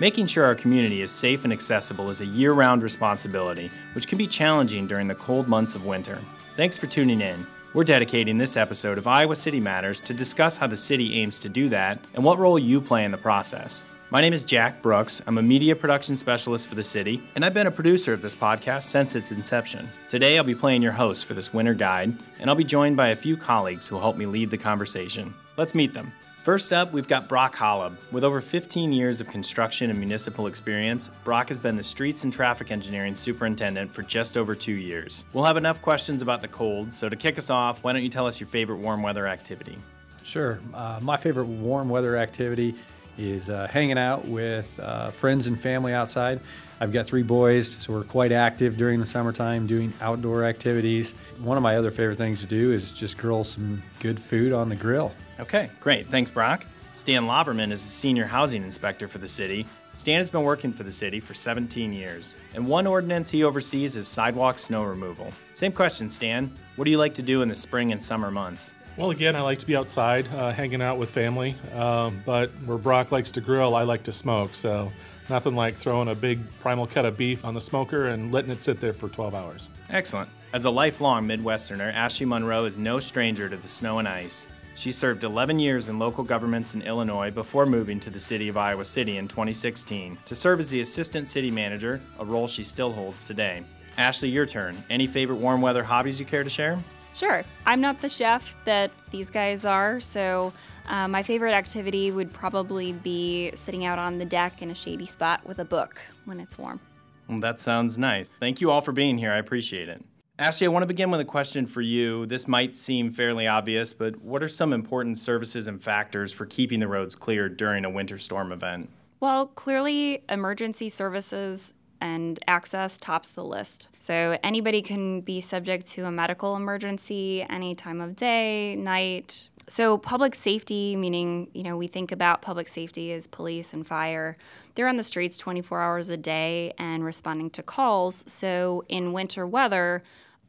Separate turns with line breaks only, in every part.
Making sure our community is safe and accessible is a year round responsibility, which can be challenging during the cold months of winter. Thanks for tuning in. We're dedicating this episode of Iowa City Matters to discuss how the city aims to do that and what role you play in the process. My name is Jack Brooks. I'm a media production specialist for the city, and I've been a producer of this podcast since its inception. Today, I'll be playing your host for this winter guide, and I'll be joined by a few colleagues who will help me lead the conversation. Let's meet them. First up, we've got Brock Holub. With over 15 years of construction and municipal experience, Brock has been the Streets and Traffic Engineering Superintendent for just over two years. We'll have enough questions about the cold, so to kick us off, why don't you tell us your favorite warm weather activity?
Sure. Uh, my favorite warm weather activity is uh, hanging out with uh, friends and family outside. I've got three boys, so we're quite active during the summertime doing outdoor activities. One of my other favorite things to do is just grill some good food on the grill.
Okay, great. Thanks, Brock. Stan Laverman is a senior housing inspector for the city. Stan has been working for the city for 17 years, and one ordinance he oversees is sidewalk snow removal. Same question, Stan. What do you like to do in the spring and summer months?
Well, again, I like to be outside, uh, hanging out with family. Um, but where Brock likes to grill, I like to smoke. So Nothing like throwing a big primal cut of beef on the smoker and letting it sit there for 12 hours.
Excellent. As a lifelong Midwesterner, Ashley Monroe is no stranger to the snow and ice. She served 11 years in local governments in Illinois before moving to the city of Iowa City in 2016 to serve as the assistant city manager, a role she still holds today. Ashley, your turn. Any favorite warm weather hobbies you care to share?
Sure. I'm not the chef that these guys are, so uh, my favorite activity would probably be sitting out on the deck in a shady spot with a book when it's warm.
Well, that sounds nice. Thank you all for being here. I appreciate it. Ashley, I want to begin with a question for you. This might seem fairly obvious, but what are some important services and factors for keeping the roads clear during a winter storm event?
Well, clearly, emergency services and access tops the list. So anybody can be subject to a medical emergency any time of day, night. So public safety, meaning, you know, we think about public safety as police and fire. They're on the streets 24 hours a day and responding to calls. So in winter weather,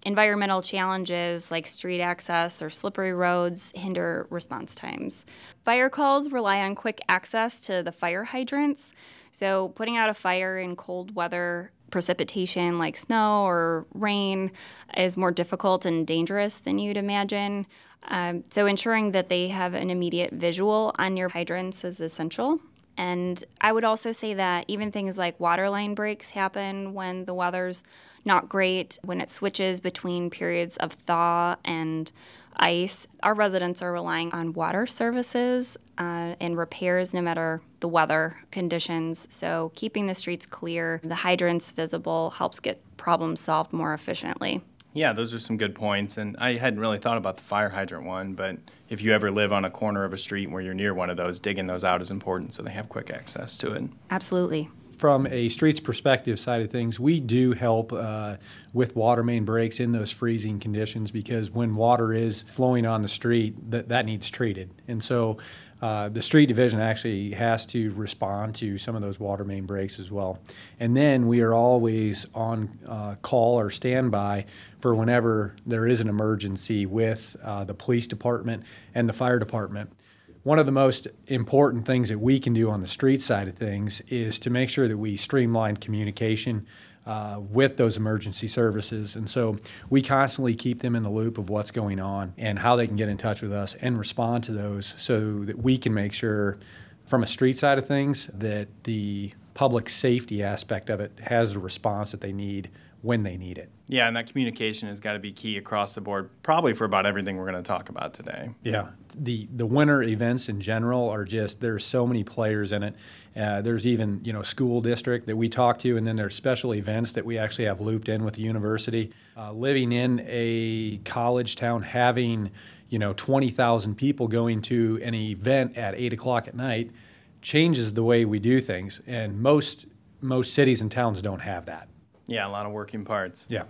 environmental challenges like street access or slippery roads hinder response times. Fire calls rely on quick access to the fire hydrants. So, putting out a fire in cold weather precipitation like snow or rain is more difficult and dangerous than you'd imagine. Um, so, ensuring that they have an immediate visual on your hydrants is essential. And I would also say that even things like water line breaks happen when the weather's not great, when it switches between periods of thaw and ice. Our residents are relying on water services uh, and repairs no matter the weather conditions. So, keeping the streets clear, the hydrants visible helps get problems solved more efficiently.
Yeah, those are some good points. And I hadn't really thought about the fire hydrant one, but if you ever live on a corner of a street where you're near one of those, digging those out is important so they have quick access to it.
Absolutely
from a streets perspective side of things, we do help uh, with water main breaks in those freezing conditions because when water is flowing on the street, that, that needs treated. And so uh, the street division actually has to respond to some of those water main breaks as well. And then we are always on uh, call or standby for whenever there is an emergency with uh, the police department and the fire department one of the most important things that we can do on the street side of things is to make sure that we streamline communication uh, with those emergency services. And so we constantly keep them in the loop of what's going on and how they can get in touch with us and respond to those so that we can make sure, from a street side of things, that the public safety aspect of it has the response that they need when they need it.
Yeah, and that communication has got to be key across the board, probably for about everything we're going to talk about today.
Yeah, the the winter events in general are just there's so many players in it. Uh, there's even you know school district that we talk to, and then there's special events that we actually have looped in with the university. Uh, living in a college town, having you know 20,000 people going to an event at eight o'clock at night changes the way we do things, and most most cities and towns don't have that.
Yeah, a lot of working parts.
Yeah.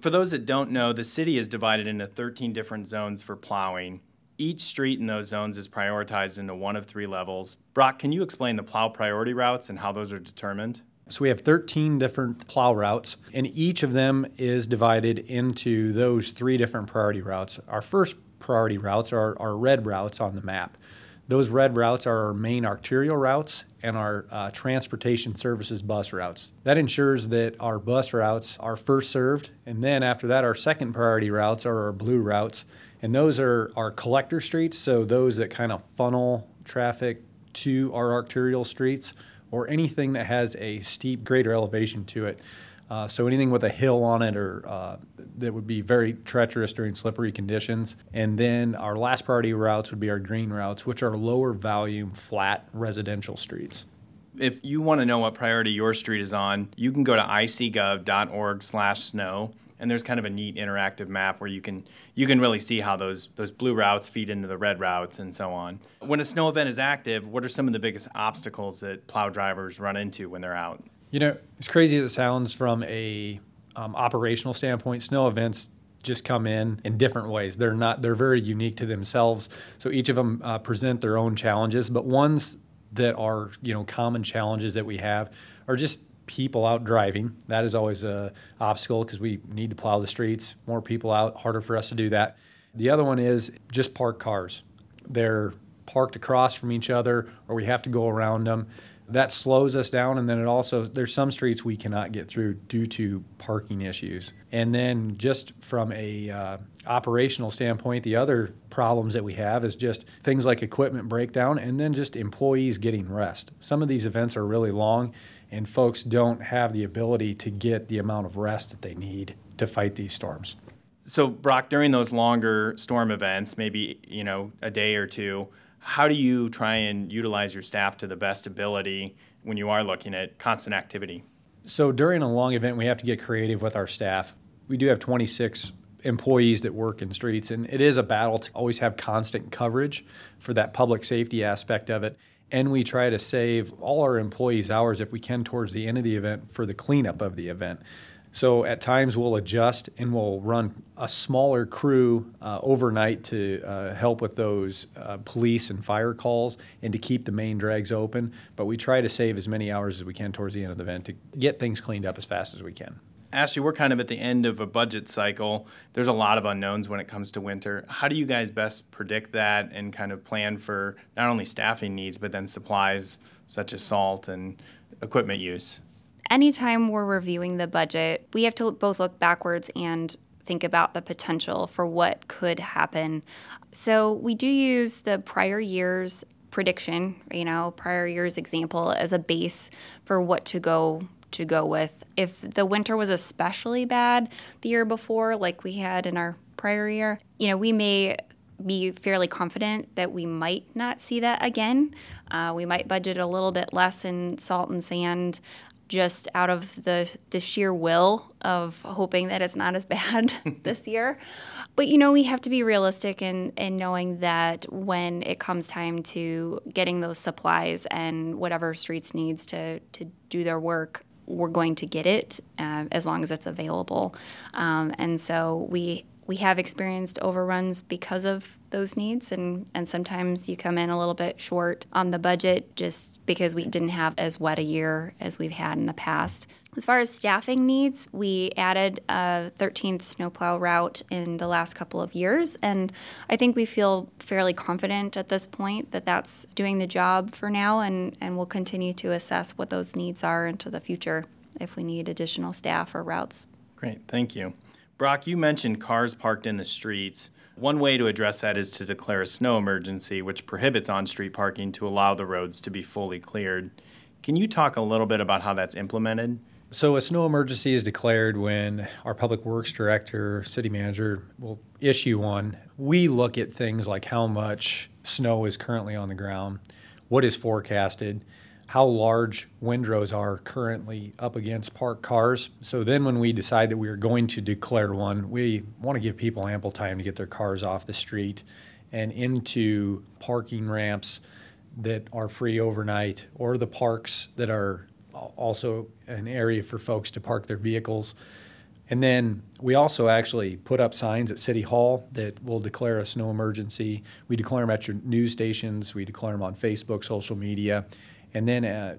For those that don't know, the city is divided into 13 different zones for plowing. Each street in those zones is prioritized into one of three levels. Brock, can you explain the plow priority routes and how those are determined?
So we have 13 different plow routes, and each of them is divided into those three different priority routes. Our first priority routes are our red routes on the map. Those red routes are our main arterial routes and our uh, transportation services bus routes. That ensures that our bus routes are first served, and then after that, our second priority routes are our blue routes. And those are our collector streets, so those that kind of funnel traffic to our arterial streets or anything that has a steep greater elevation to it. Uh, so anything with a hill on it or uh, that would be very treacherous during slippery conditions. And then our last priority routes would be our green routes, which are lower volume, flat residential streets.
If you want to know what priority your street is on, you can go to icgov.org/snow and there's kind of a neat interactive map where you can you can really see how those those blue routes feed into the red routes and so on. When a snow event is active, what are some of the biggest obstacles that plow drivers run into when they're out?
You know, as crazy as it sounds from a um, operational standpoint, snow events just come in in different ways. They're not they're very unique to themselves. So each of them uh, present their own challenges, but ones that are you know common challenges that we have are just people out driving. That is always a obstacle because we need to plow the streets. More people out, harder for us to do that. The other one is just parked cars. They're parked across from each other, or we have to go around them that slows us down and then it also there's some streets we cannot get through due to parking issues. And then just from a uh, operational standpoint the other problems that we have is just things like equipment breakdown and then just employees getting rest. Some of these events are really long and folks don't have the ability to get the amount of rest that they need to fight these storms.
So brock during those longer storm events maybe you know a day or two how do you try and utilize your staff to the best ability when you are looking at constant activity?
So during a long event, we have to get creative with our staff. We do have 26 employees that work in streets, and it is a battle to always have constant coverage for that public safety aspect of it. And we try to save all our employees' hours if we can towards the end of the event for the cleanup of the event. So at times we'll adjust and we'll run a smaller crew uh, overnight to uh, help with those uh, police and fire calls and to keep the main drags open. But we try to save as many hours as we can towards the end of the event to get things cleaned up as fast as we can.
Ashley, we're kind of at the end of a budget cycle. There's a lot of unknowns when it comes to winter. How do you guys best predict that and kind of plan for not only staffing needs, but then supplies such as salt and equipment use?
Anytime we're reviewing the budget, we have to both look backwards and think about the potential for what could happen. So we do use the prior year's prediction, you know, prior year's example as a base for what to go to go with. If the winter was especially bad the year before like we had in our prior year, you know, we may be fairly confident that we might not see that again. Uh, we might budget a little bit less in salt and sand just out of the the sheer will of hoping that it's not as bad this year. But you know, we have to be realistic in in knowing that when it comes time to getting those supplies and whatever streets needs to to do their work, we're going to get it uh, as long as it's available. Um, and so we we have experienced overruns because of those needs and, and sometimes you come in a little bit short on the budget just because we didn't have as wet a year as we've had in the past. As far as staffing needs, we added a 13th snowplow route in the last couple of years, and I think we feel fairly confident at this point that that's doing the job for now, and, and we'll continue to assess what those needs are into the future if we need additional staff or routes.
Great, thank you. Brock, you mentioned cars parked in the streets. One way to address that is to declare a snow emergency, which prohibits on street parking to allow the roads to be fully cleared. Can you talk a little bit about how that's implemented?
So, a snow emergency is declared when our public works director, city manager will issue one. We look at things like how much snow is currently on the ground, what is forecasted, how large windrows are currently up against parked cars. So then, when we decide that we are going to declare one, we want to give people ample time to get their cars off the street and into parking ramps that are free overnight or the parks that are also an area for folks to park their vehicles. And then we also actually put up signs at City Hall that will declare a snow emergency. We declare them at your news stations, we declare them on Facebook, social media. And then uh,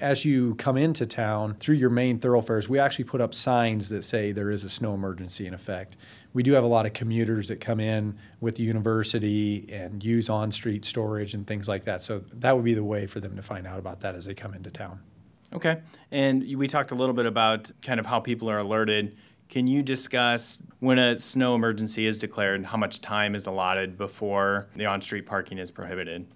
as you come into town through your main thoroughfares, we actually put up signs that say there is a snow emergency in effect. We do have a lot of commuters that come in with the university and use on street storage and things like that. So that would be the way for them to find out about that as they come into town.
Okay. And we talked a little bit about kind of how people are alerted. Can you discuss when a snow emergency is declared, and how much time is allotted before the on street parking is prohibited?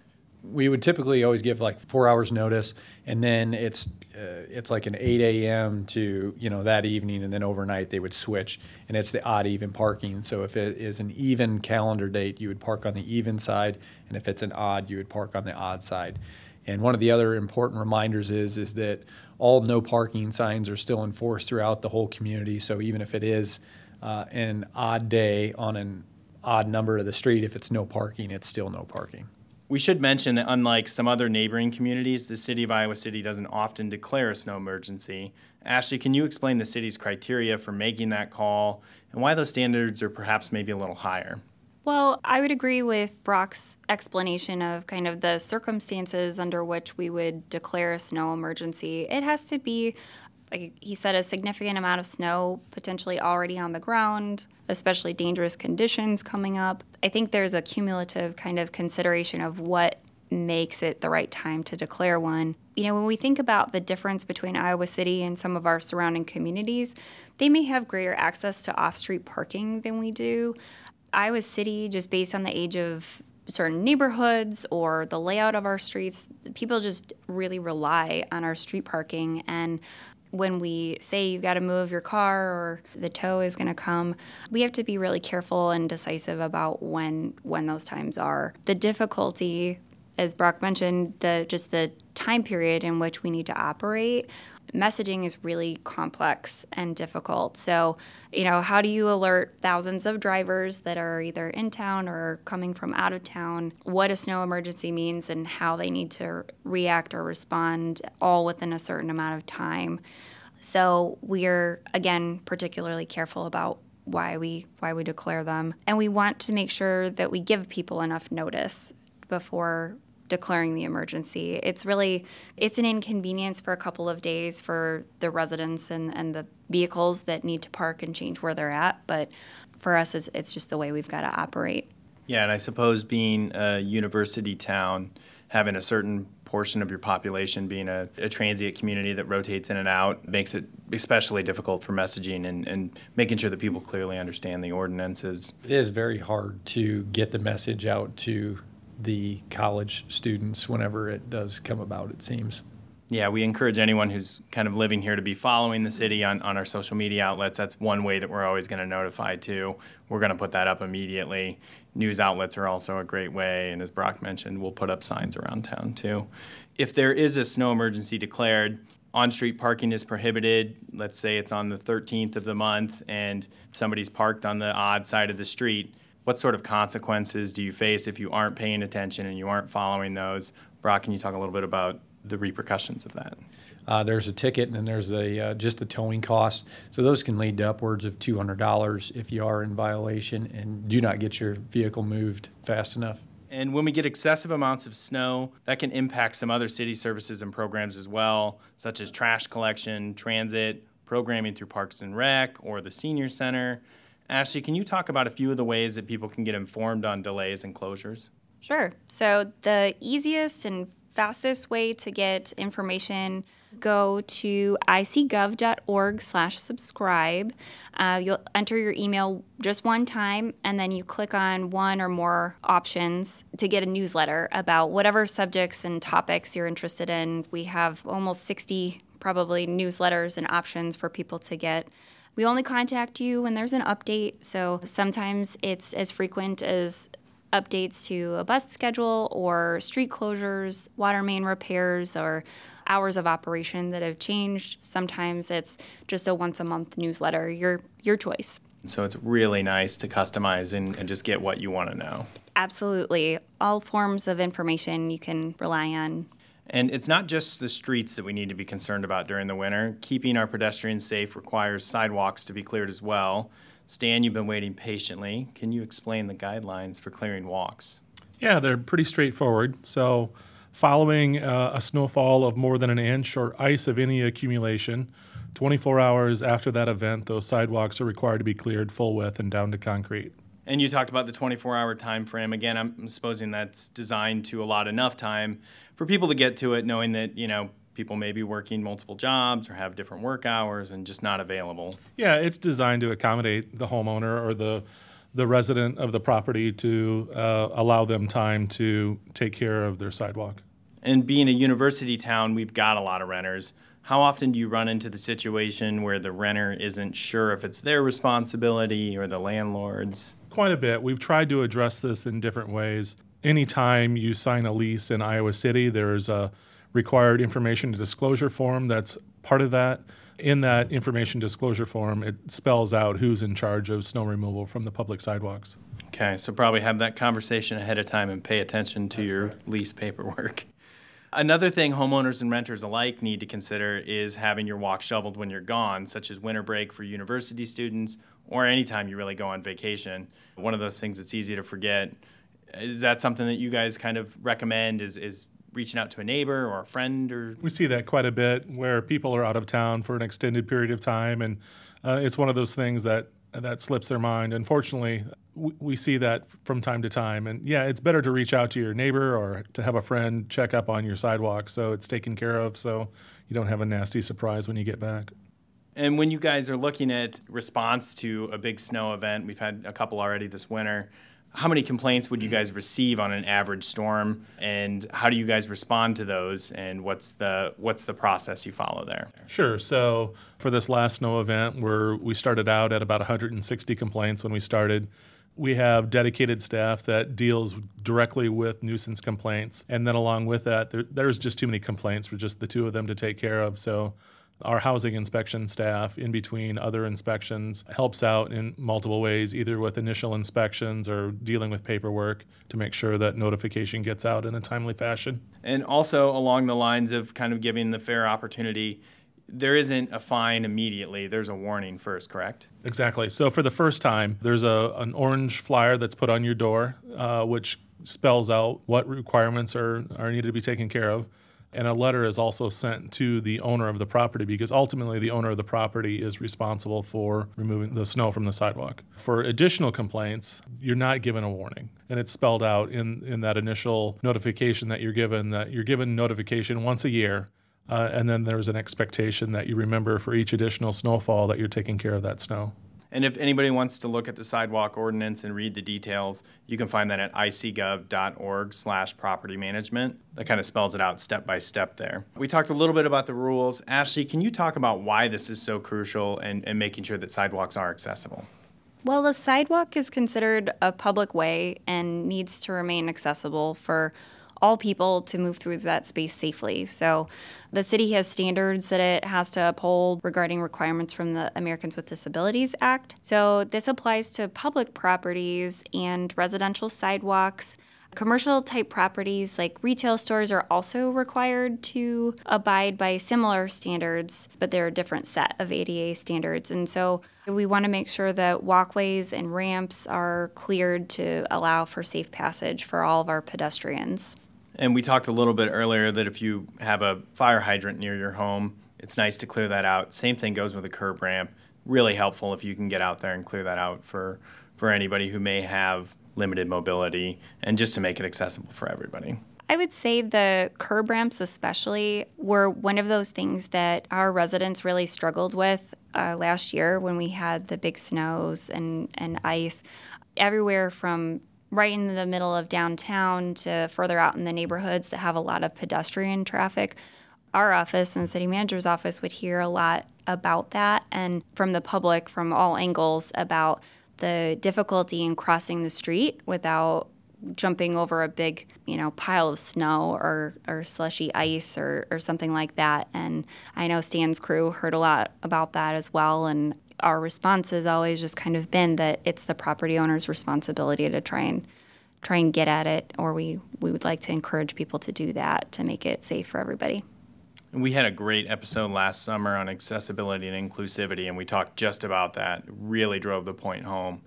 We would typically always give like four hours notice, and then it's uh, it's like an 8 a.m. to you know that evening, and then overnight they would switch, and it's the odd even parking. So if it is an even calendar date, you would park on the even side, and if it's an odd, you would park on the odd side. And one of the other important reminders is is that all no parking signs are still enforced throughout the whole community. So even if it is uh, an odd day on an odd number of the street, if it's no parking, it's still no parking.
We should mention that unlike some other neighboring communities, the city of Iowa City doesn't often declare a snow emergency. Ashley, can you explain the city's criteria for making that call and why those standards are perhaps maybe a little higher?
Well, I would agree with Brock's explanation of kind of the circumstances under which we would declare a snow emergency. It has to be like he said, a significant amount of snow potentially already on the ground, especially dangerous conditions coming up. I think there's a cumulative kind of consideration of what makes it the right time to declare one. You know, when we think about the difference between Iowa City and some of our surrounding communities, they may have greater access to off street parking than we do. Iowa City, just based on the age of certain neighborhoods or the layout of our streets, people just really rely on our street parking. And when we say you've got to move your car or the tow is going to come, we have to be really careful and decisive about when when those times are. The difficulty, as Brock mentioned, the just the time period in which we need to operate messaging is really complex and difficult. So, you know, how do you alert thousands of drivers that are either in town or coming from out of town what a snow emergency means and how they need to react or respond all within a certain amount of time? So, we're again particularly careful about why we why we declare them and we want to make sure that we give people enough notice before declaring the emergency. It's really it's an inconvenience for a couple of days for the residents and, and the vehicles that need to park and change where they're at, but for us it's it's just the way we've got to operate.
Yeah, and I suppose being a university town, having a certain portion of your population being a, a, transient community that rotates in and out makes it especially difficult for messaging and, and making sure that people clearly understand the ordinances.
It is very hard to get the message out to the college students whenever it does come about, it seems.
Yeah, we encourage anyone who's kind of living here to be following the city on, on our social media outlets. That's one way that we're always going to notify too. We're going to put that up immediately. News outlets are also a great way, and as Brock mentioned, we'll put up signs around town too. If there is a snow emergency declared, on street parking is prohibited. Let's say it's on the 13th of the month and somebody's parked on the odd side of the street what sort of consequences do you face if you aren't paying attention and you aren't following those? Brock, can you talk a little bit about the repercussions of that?
Uh, there's a ticket and then there's a uh, just the towing cost. So those can lead to upwards of $200 if you are in violation and do not get your vehicle moved fast enough.
And when we get excessive amounts of snow, that can impact some other city services and programs as well, such as trash collection, transit, programming through Parks and Rec or the Senior Center. Ashley, can you talk about a few of the ways that people can get informed on delays and closures?
Sure. So, the easiest and fastest way to get information go to icgov.org slash subscribe uh, you'll enter your email just one time and then you click on one or more options to get a newsletter about whatever subjects and topics you're interested in we have almost 60 probably newsletters and options for people to get we only contact you when there's an update, so sometimes it's as frequent as updates to a bus schedule or street closures, water main repairs, or hours of operation that have changed. Sometimes it's just a once a month newsletter. Your your choice.
So it's really nice to customize and, and just get what you want to know.
Absolutely. All forms of information you can rely on
and it's not just the streets that we need to be concerned about during the winter. Keeping our pedestrians safe requires sidewalks to be cleared as well. Stan, you've been waiting patiently. Can you explain the guidelines for clearing walks?
Yeah, they're pretty straightforward. So, Following uh, a snowfall of more than an inch or ice of any accumulation, 24 hours after that event, those sidewalks are required to be cleared full width and down to concrete.
And you talked about the 24 hour time frame. Again, I'm supposing that's designed to allot enough time for people to get to it, knowing that, you know, people may be working multiple jobs or have different work hours and just not available.
Yeah, it's designed to accommodate the homeowner or the the resident of the property to uh, allow them time to take care of their sidewalk.
And being a university town, we've got a lot of renters. How often do you run into the situation where the renter isn't sure if it's their responsibility or the landlord's?
Quite a bit. We've tried to address this in different ways. Anytime you sign a lease in Iowa City, there's a required information disclosure form that's part of that. In that information disclosure form, it spells out who's in charge of snow removal from the public sidewalks.
Okay, so probably have that conversation ahead of time and pay attention to that's your right. lease paperwork. Another thing homeowners and renters alike need to consider is having your walk shoveled when you're gone, such as winter break for university students or anytime you really go on vacation. One of those things that's easy to forget. Is that something that you guys kind of recommend? Is, is reaching out to a neighbor or a friend or
we see that quite a bit where people are out of town for an extended period of time and uh, it's one of those things that that slips their mind unfortunately we, we see that from time to time and yeah it's better to reach out to your neighbor or to have a friend check up on your sidewalk so it's taken care of so you don't have a nasty surprise when you get back
and when you guys are looking at response to a big snow event we've had a couple already this winter how many complaints would you guys receive on an average storm? And how do you guys respond to those? And what's the what's the process you follow there?
Sure. So for this last snow event where we started out at about 160 complaints when we started. We have dedicated staff that deals directly with nuisance complaints. And then along with that there, there's just too many complaints for just the two of them to take care of. So our housing inspection staff, in between other inspections, helps out in multiple ways, either with initial inspections or dealing with paperwork to make sure that notification gets out in a timely fashion.
And also, along the lines of kind of giving the fair opportunity, there isn't a fine immediately. There's a warning first, correct?
Exactly. So for the first time, there's a an orange flyer that's put on your door, uh, which spells out what requirements are, are needed to be taken care of. And a letter is also sent to the owner of the property because ultimately the owner of the property is responsible for removing the snow from the sidewalk. For additional complaints, you're not given a warning. And it's spelled out in, in that initial notification that you're given that you're given notification once a year. Uh, and then there's an expectation that you remember for each additional snowfall that you're taking care of that snow.
And if anybody wants to look at the sidewalk ordinance and read the details, you can find that at icgov.org slash property management. That kind of spells it out step by step there. We talked a little bit about the rules. Ashley, can you talk about why this is so crucial and, and making sure that sidewalks are accessible?
Well, the sidewalk is considered a public way and needs to remain accessible for all people to move through that space safely. So the city has standards that it has to uphold regarding requirements from the Americans with Disabilities Act. So this applies to public properties and residential sidewalks. Commercial type properties like retail stores are also required to abide by similar standards, but they're a different set of ADA standards. And so we want to make sure that walkways and ramps are cleared to allow for safe passage for all of our pedestrians.
And we talked a little bit earlier that if you have a fire hydrant near your home, it's nice to clear that out. Same thing goes with a curb ramp. Really helpful if you can get out there and clear that out for, for anybody who may have limited mobility and just to make it accessible for everybody.
I would say the curb ramps, especially, were one of those things that our residents really struggled with uh, last year when we had the big snows and, and ice. Everywhere from right in the middle of downtown to further out in the neighborhoods that have a lot of pedestrian traffic. Our office and the city manager's office would hear a lot about that and from the public from all angles about the difficulty in crossing the street without jumping over a big, you know, pile of snow or, or slushy ice or, or something like that. And I know Stan's crew heard a lot about that as well. And our response has always just kind of been that it's the property owner's responsibility to try and try and get at it, or we, we would like to encourage people to do that to make it safe for everybody.
We had a great episode last summer on accessibility and inclusivity, and we talked just about that. Really drove the point home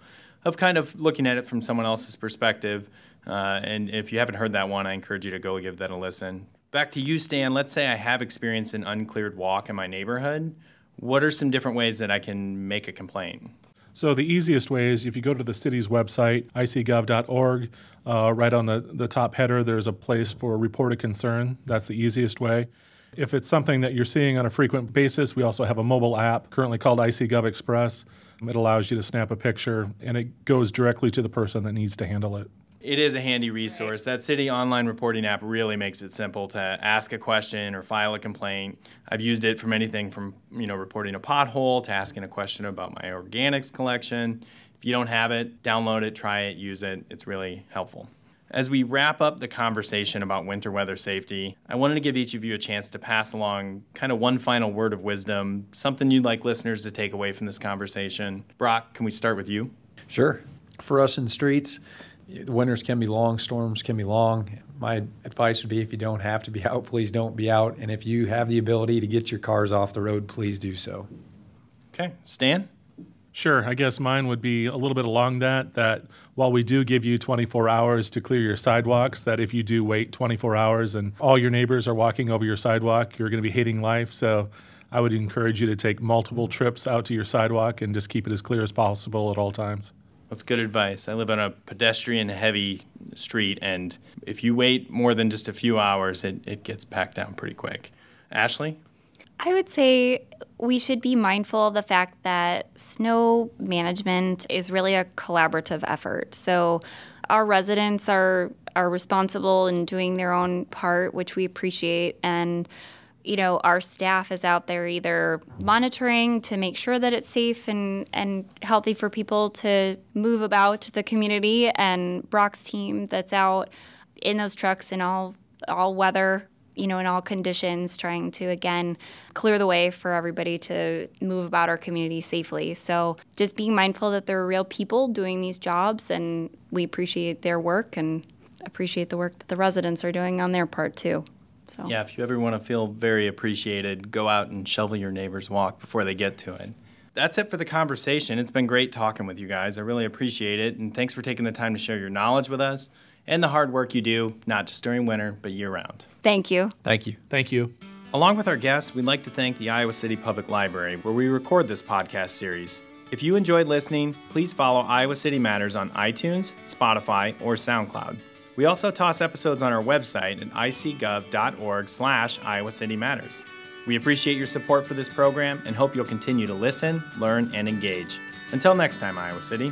of kind of looking at it from someone else's perspective. Uh, and if you haven't heard that one, I encourage you to go give that a listen. Back to you, Stan. Let's say I have experienced an uncleared walk in my neighborhood. What are some different ways that I can make a complaint?
So the easiest way is if you go to the city's website, icgov.org, uh, right on the, the top header, there's a place for report a concern. That's the easiest way. If it's something that you're seeing on a frequent basis, we also have a mobile app currently called ICGov Express. It allows you to snap a picture and it goes directly to the person that needs to handle it.
It is a handy resource. That city online reporting app really makes it simple to ask a question or file a complaint. I've used it from anything from, you know, reporting a pothole to asking a question about my organics collection. If you don't have it, download it, try it, use it. It's really helpful. As we wrap up the conversation about winter weather safety, I wanted to give each of you a chance to pass along kind of one final word of wisdom, something you'd like listeners to take away from this conversation. Brock, can we start with you?
Sure. For us in streets, the winters can be long, storms can be long. My advice would be if you don't have to be out, please don't be out. And if you have the ability to get your cars off the road, please do so.
Okay. Stan?
Sure. I guess mine would be a little bit along that, that while we do give you 24 hours to clear your sidewalks, that if you do wait 24 hours and all your neighbors are walking over your sidewalk, you're going to be hating life. So I would encourage you to take multiple trips out to your sidewalk and just keep it as clear as possible at all times.
That's good advice. I live on a pedestrian heavy street, and if you wait more than just a few hours, it, it gets packed down pretty quick. Ashley?
I would say we should be mindful of the fact that snow management is really a collaborative effort. So our residents are are responsible in doing their own part, which we appreciate, and you know our staff is out there either monitoring to make sure that it's safe and and healthy for people to move about the community, and Brock's team that's out in those trucks in all all weather you know, in all conditions, trying to again clear the way for everybody to move about our community safely. So just being mindful that there are real people doing these jobs and we appreciate their work and appreciate the work that the residents are doing on their part too. So
Yeah, if you ever want to feel very appreciated, go out and shovel your neighbor's walk before they get to it. That's it for the conversation. It's been great talking with you guys. I really appreciate it. And thanks for taking the time to share your knowledge with us and the hard work you do, not just during winter, but year round.
Thank you.
Thank you.
Thank you.
Along with our guests, we'd like to thank the Iowa City Public Library, where we record this podcast series. If you enjoyed listening, please follow Iowa City Matters on iTunes, Spotify, or SoundCloud. We also toss episodes on our website at icgov.org slash Iowa City Matters. We appreciate your support for this program and hope you'll continue to listen, learn, and engage. Until next time, Iowa City.